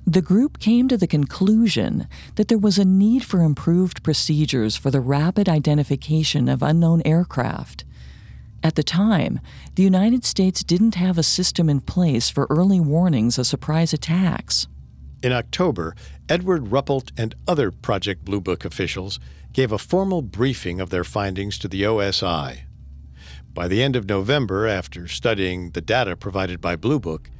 Speaker 2: The group came to the conclusion that there was a need for improved procedures for the rapid identification of unknown aircraft. At the time, the United States didn't have a system in place for early warnings of surprise attacks.
Speaker 3: In October, Edward Ruppelt and other Project Blue Book officials gave a formal briefing of their findings to the OSI. By the end of November, after studying the data provided by Blue Book,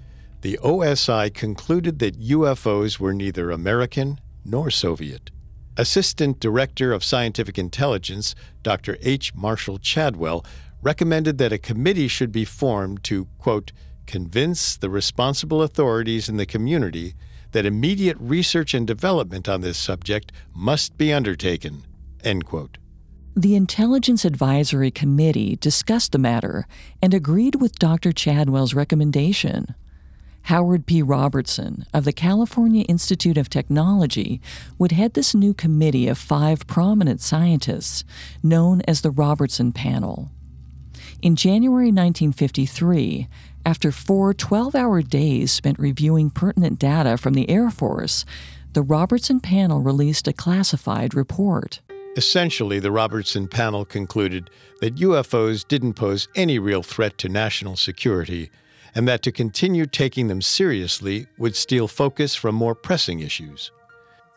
Speaker 3: the OSI concluded that UFOs were neither American nor Soviet. Assistant Director of Scientific Intelligence, Dr. H. Marshall Chadwell, recommended that a committee should be formed to, quote, convince the responsible authorities in the community that immediate research and development on this subject must be undertaken, end quote.
Speaker 2: The Intelligence Advisory Committee discussed the matter and agreed with Dr. Chadwell's recommendation. Howard P. Robertson of the California Institute of Technology would head this new committee of five prominent scientists, known as the Robertson Panel. In January 1953, after four 12 hour days spent reviewing pertinent data from the Air Force, the Robertson panel released a classified report.
Speaker 3: Essentially, the Robertson panel concluded that UFOs didn't pose any real threat to national security, and that to continue taking them seriously would steal focus from more pressing issues.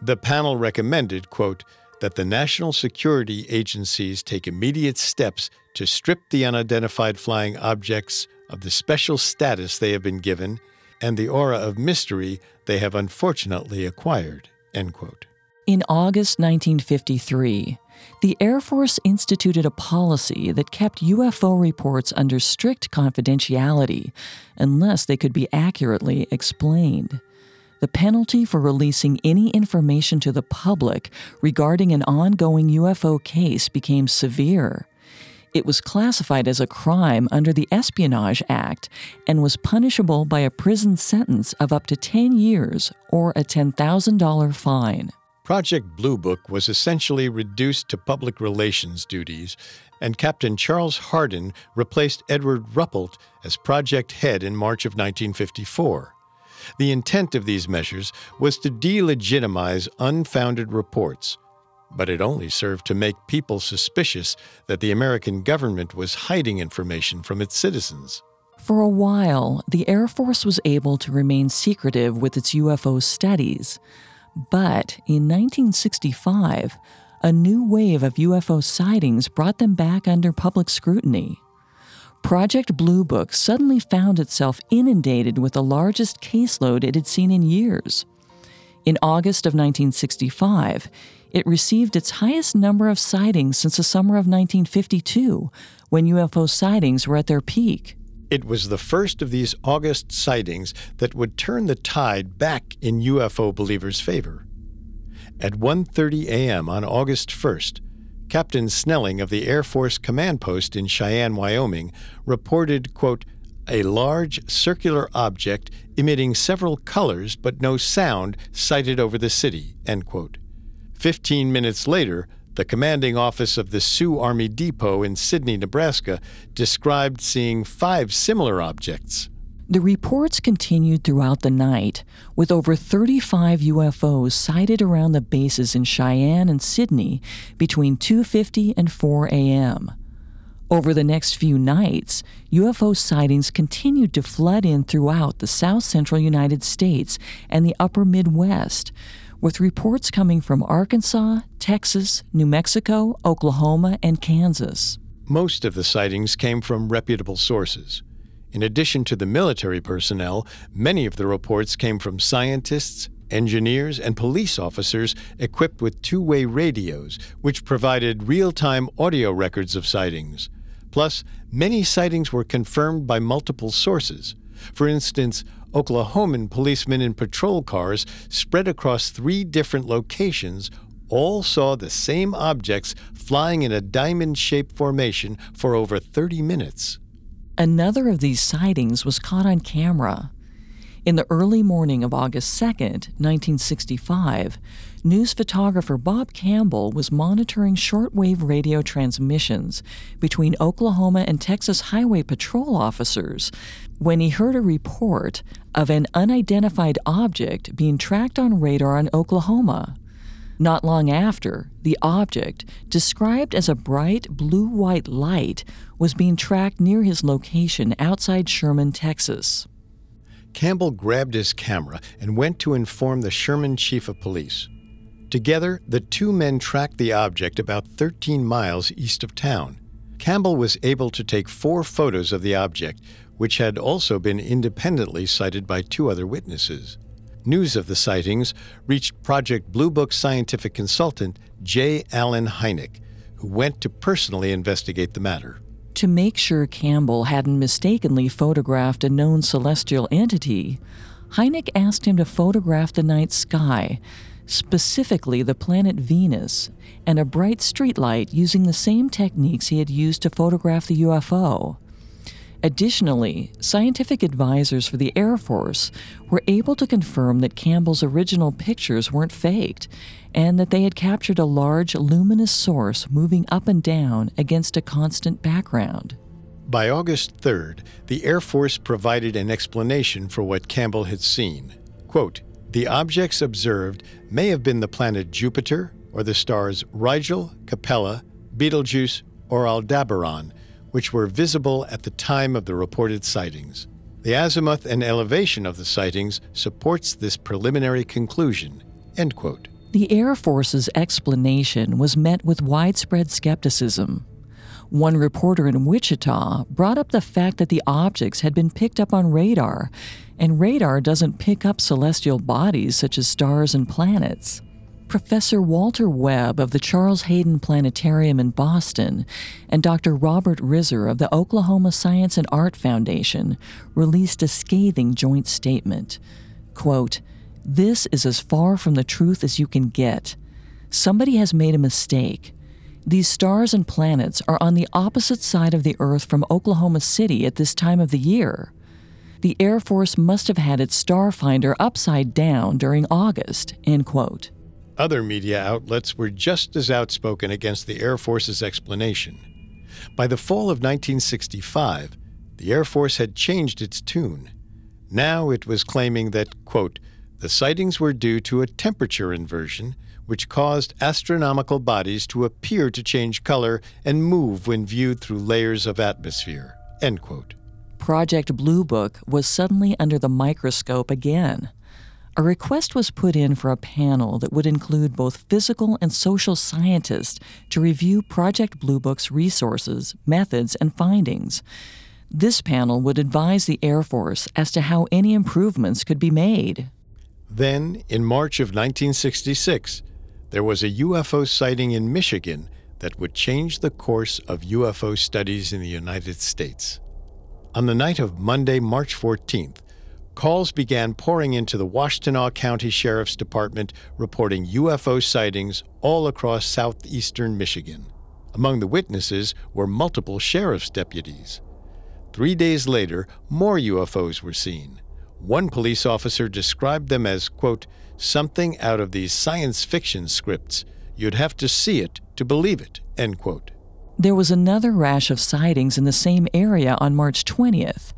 Speaker 3: The panel recommended, quote, that the national security agencies take immediate steps to strip the unidentified flying objects of the special status they have been given and the aura of mystery they have unfortunately acquired.
Speaker 2: In August 1953, the Air Force instituted a policy that kept UFO reports under strict confidentiality unless they could be accurately explained. The penalty for releasing any information to the public regarding an ongoing UFO case became severe. It was classified as a crime under the Espionage Act and was punishable by a prison sentence of up to 10 years or a $10,000 fine.
Speaker 3: Project Blue Book was essentially reduced to public relations duties, and Captain Charles Hardin replaced Edward Ruppelt as project head in March of 1954. The intent of these measures was to delegitimize unfounded reports, but it only served to make people suspicious that the American government was hiding information from its citizens.
Speaker 2: For a while, the Air Force was able to remain secretive with its UFO studies. But in 1965, a new wave of UFO sightings brought them back under public scrutiny. Project Blue Book suddenly found itself inundated with the largest caseload it had seen in years. In August of 1965, it received its highest number of sightings since the summer of 1952, when UFO sightings were at their peak.
Speaker 3: It was the first of these August sightings that would turn the tide back in UFO believers' favor. At 1:30 a.m. on August 1st, Captain Snelling of the Air Force Command Post in Cheyenne, Wyoming, reported, quote, a large circular object emitting several colors but no sound sighted over the city, end quote. Fifteen minutes later, the commanding office of the Sioux Army Depot in Sidney, Nebraska, described seeing five similar objects.
Speaker 2: The reports continued throughout the night, with over 35 UFOs sighted around the bases in Cheyenne and Sidney between 2:50 and 4 a.m. Over the next few nights, UFO sightings continued to flood in throughout the south central United States and the upper Midwest, with reports coming from Arkansas, Texas, New Mexico, Oklahoma, and Kansas.
Speaker 3: Most of the sightings came from reputable sources. In addition to the military personnel, many of the reports came from scientists, engineers, and police officers equipped with two way radios, which provided real time audio records of sightings. Plus, many sightings were confirmed by multiple sources. For instance, Oklahoman policemen in patrol cars spread across three different locations all saw the same objects flying in a diamond shaped formation for over 30 minutes.
Speaker 2: Another of these sightings was caught on camera. In the early morning of August 2, 1965, news photographer Bob Campbell was monitoring shortwave radio transmissions between Oklahoma and Texas Highway Patrol officers when he heard a report of an unidentified object being tracked on radar in Oklahoma. Not long after, the object, described as a bright blue white light, was being tracked near his location outside Sherman, Texas.
Speaker 3: Campbell grabbed his camera and went to inform the Sherman chief of police. Together, the two men tracked the object about 13 miles east of town. Campbell was able to take four photos of the object, which had also been independently sighted by two other witnesses. News of the sightings reached Project Blue Book scientific consultant J. Allen Hynek, who went to personally investigate the matter.
Speaker 2: To make sure Campbell hadn't mistakenly photographed a known celestial entity, Hynek asked him to photograph the night sky, specifically the planet Venus, and a bright streetlight using the same techniques he had used to photograph the UFO. Additionally, scientific advisors for the Air Force were able to confirm that Campbell's original pictures weren't faked and that they had captured a large luminous source moving up and down against a constant background.
Speaker 3: By August 3rd, the Air Force provided an explanation for what Campbell had seen. Quote, The objects observed may have been the planet Jupiter or the stars Rigel, Capella, Betelgeuse, or Aldebaran, which were visible at the time of the reported sightings. The azimuth and elevation of the sightings supports this preliminary conclusion. End quote.
Speaker 2: The Air Force's explanation was met with widespread skepticism. One reporter in Wichita brought up the fact that the objects had been picked up on radar, and radar doesn't pick up celestial bodies such as stars and planets. Professor Walter Webb of the Charles Hayden Planetarium in Boston and Dr. Robert Risser of the Oklahoma Science and Art Foundation released a scathing joint statement. Quote, This is as far from the truth as you can get. Somebody has made a mistake. These stars and planets are on the opposite side of the Earth from Oklahoma City at this time of the year. The Air Force must have had its Starfinder upside down during August. End quote.
Speaker 3: Other media outlets were just as outspoken against the Air Force's explanation. By the fall of 1965, the Air Force had changed its tune. Now it was claiming that, quote, the sightings were due to a temperature inversion, which caused astronomical bodies to appear to change color and move when viewed through layers of atmosphere. End quote.
Speaker 2: Project Blue Book was suddenly under the microscope again a request was put in for a panel that would include both physical and social scientists to review Project Blue Book's resources, methods, and findings. This panel would advise the Air Force as to how any improvements could be made.
Speaker 3: Then, in March of 1966, there was a UFO sighting in Michigan that would change the course of UFO studies in the United States. On the night of Monday, March 14th, calls began pouring into the Washtenaw County Sheriff's Department reporting UFO sightings all across southeastern Michigan. Among the witnesses were multiple sheriff's deputies. Three days later, more UFOs were seen. One police officer described them as, quote, something out of these science fiction scripts. You'd have to see it to believe it, end quote.
Speaker 2: There was another rash of sightings in the same area on March 20th.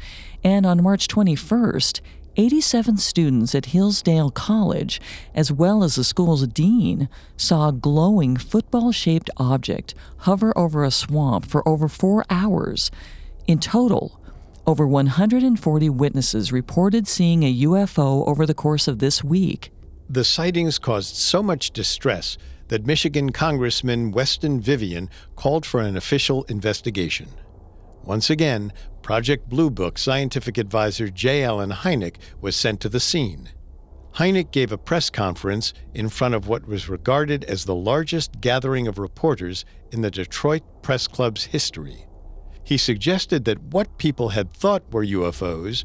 Speaker 2: And on March 21st, 87 students at Hillsdale College, as well as the school's dean, saw a glowing football shaped object hover over a swamp for over four hours. In total, over 140 witnesses reported seeing a UFO over the course of this week.
Speaker 3: The sightings caused so much distress that Michigan Congressman Weston Vivian called for an official investigation. Once again, Project Blue Book scientific advisor J. Allen Hynek was sent to the scene. Hynek gave a press conference in front of what was regarded as the largest gathering of reporters in the Detroit Press Club's history. He suggested that what people had thought were UFOs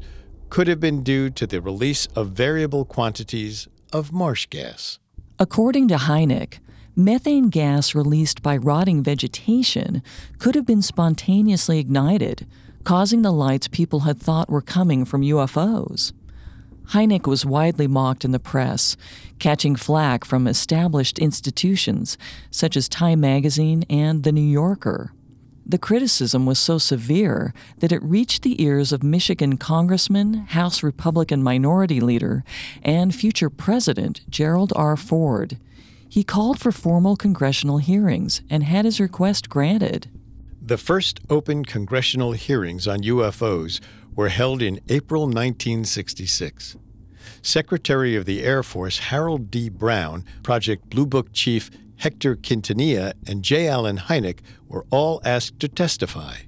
Speaker 3: could have been due to the release of variable quantities of marsh gas.
Speaker 2: According to Hynek, methane gas released by rotting vegetation could have been spontaneously ignited causing the lights people had thought were coming from UFOs. Hynek was widely mocked in the press, catching flack from established institutions such as Time magazine and The New Yorker. The criticism was so severe that it reached the ears of Michigan Congressman, House Republican Minority Leader, and future President Gerald R. Ford. He called for formal congressional hearings and had his request granted.
Speaker 3: The first open congressional hearings on UFOs were held in April 1966. Secretary of the Air Force Harold D. Brown, Project Blue Book Chief Hector Quintanilla, and J. Allen Hynek were all asked to testify.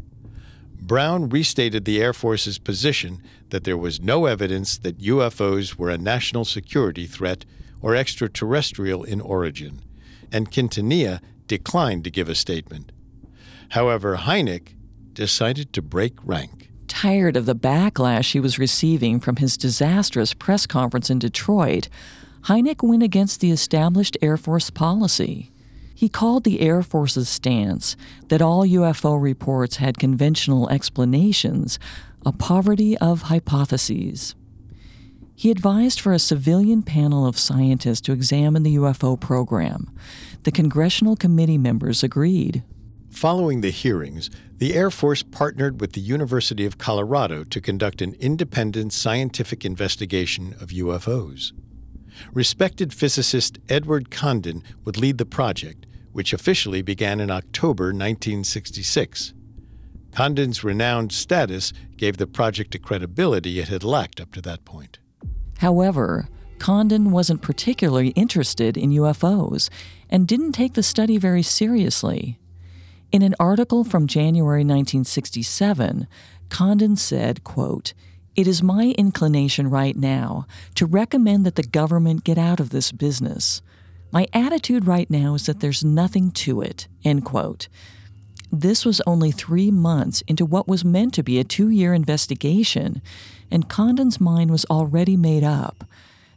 Speaker 3: Brown restated the Air Force's position that there was no evidence that UFOs were a national security threat or extraterrestrial in origin, and Quintanilla declined to give a statement. However, Hynek decided to break rank.
Speaker 2: Tired of the backlash he was receiving from his disastrous press conference in Detroit, Hynek went against the established Air Force policy. He called the Air Force's stance that all UFO reports had conventional explanations a poverty of hypotheses. He advised for a civilian panel of scientists to examine the UFO program. The congressional committee members agreed.
Speaker 3: Following the hearings, the Air Force partnered with the University of Colorado to conduct an independent scientific investigation of UFOs. Respected physicist Edward Condon would lead the project, which officially began in October 1966. Condon's renowned status gave the project a credibility it had lacked up to that point.
Speaker 2: However, Condon wasn't particularly interested in UFOs and didn't take the study very seriously. In an article from January 1967, Condon said, quote, It is my inclination right now to recommend that the government get out of this business. My attitude right now is that there's nothing to it, end quote. This was only three months into what was meant to be a two year investigation, and Condon's mind was already made up.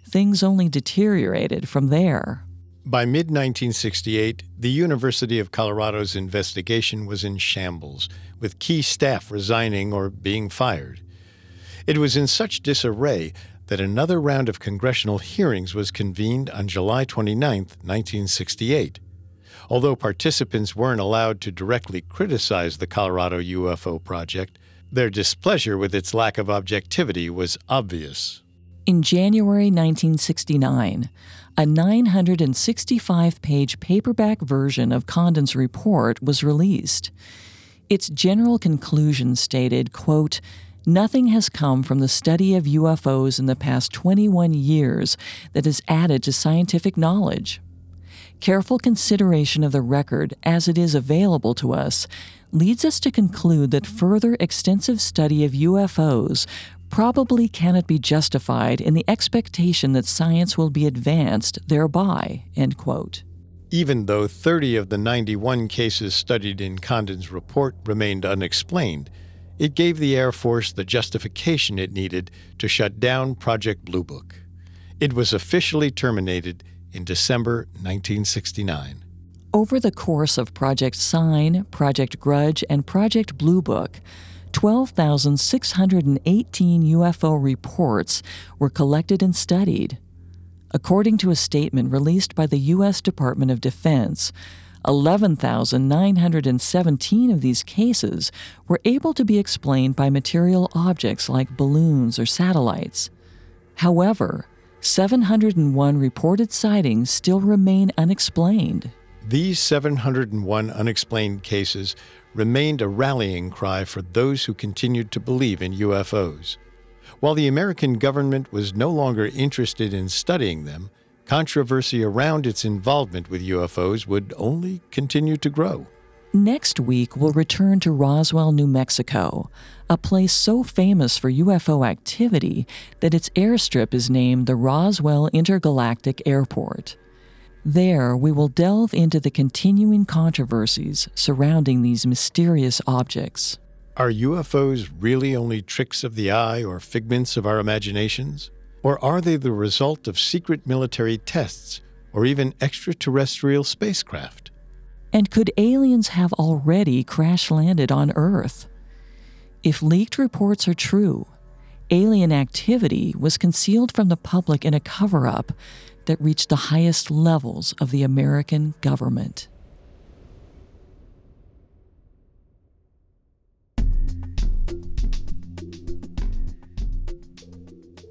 Speaker 2: Things only deteriorated from there.
Speaker 3: By mid 1968, the University of Colorado's investigation was in shambles, with key staff resigning or being fired. It was in such disarray that another round of congressional hearings was convened on July 29, 1968. Although participants weren't allowed to directly criticize the Colorado UFO project, their displeasure with its lack of objectivity was obvious.
Speaker 2: In January 1969, a 965 page paperback version of Condon's report was released. Its general conclusion stated, quote, Nothing has come from the study of UFOs in the past 21 years that has added to scientific knowledge. Careful consideration of the record as it is available to us leads us to conclude that further extensive study of UFOs probably cannot be justified in the expectation that science will be advanced thereby. End quote.
Speaker 3: Even though 30 of the 91 cases studied in Condon's report remained unexplained, it gave the Air Force the justification it needed to shut down Project Blue Book. It was officially terminated in December 1969.
Speaker 2: Over the course of Project Sign, Project Grudge, and Project Blue Book, 12,618 UFO reports were collected and studied. According to a statement released by the U.S. Department of Defense, 11,917 of these cases were able to be explained by material objects like balloons or satellites. However, 701 reported sightings still remain unexplained.
Speaker 3: These 701 unexplained cases remained a rallying cry for those who continued to believe in UFOs. While the American government was no longer interested in studying them, controversy around its involvement with UFOs would only continue to grow.
Speaker 2: Next week, we'll return to Roswell, New Mexico, a place so famous for UFO activity that its airstrip is named the Roswell Intergalactic Airport. There, we will delve into the continuing controversies surrounding these mysterious objects.
Speaker 3: Are UFOs really only tricks of the eye or figments of our imaginations? Or are they the result of secret military tests or even extraterrestrial spacecraft?
Speaker 2: And could aliens have already crash landed on Earth? If leaked reports are true, alien activity was concealed from the public in a cover up that reached the highest levels of the American government.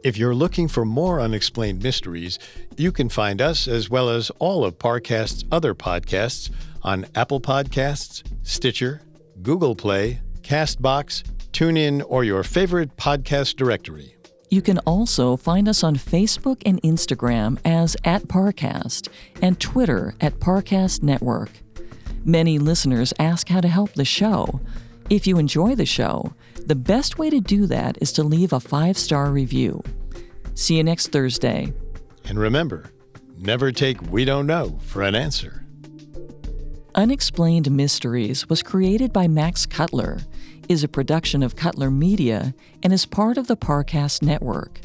Speaker 3: If you're looking for more unexplained mysteries, you can find us as well as all of Parcast's other podcasts on Apple Podcasts, Stitcher, Google Play, Castbox, TuneIn, or your favorite podcast directory.
Speaker 2: You can also find us on Facebook and Instagram as at Parcast and Twitter at Parcast Network. Many listeners ask how to help the show. If you enjoy the show, the best way to do that is to leave a five star review. See you next Thursday.
Speaker 3: And remember, never take we don't know for an answer.
Speaker 2: Unexplained Mysteries was created by Max Cutler is a production of Cutler Media and is part of the Parcast Network.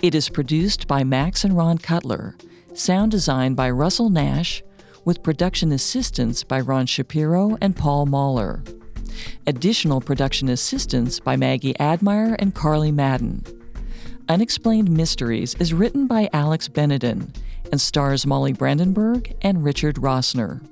Speaker 2: It is produced by Max and Ron Cutler, sound design by Russell Nash, with production assistance by Ron Shapiro and Paul Mahler. Additional production assistance by Maggie Admire and Carly Madden. Unexplained Mysteries is written by Alex Benedin and stars Molly Brandenburg and Richard Rossner.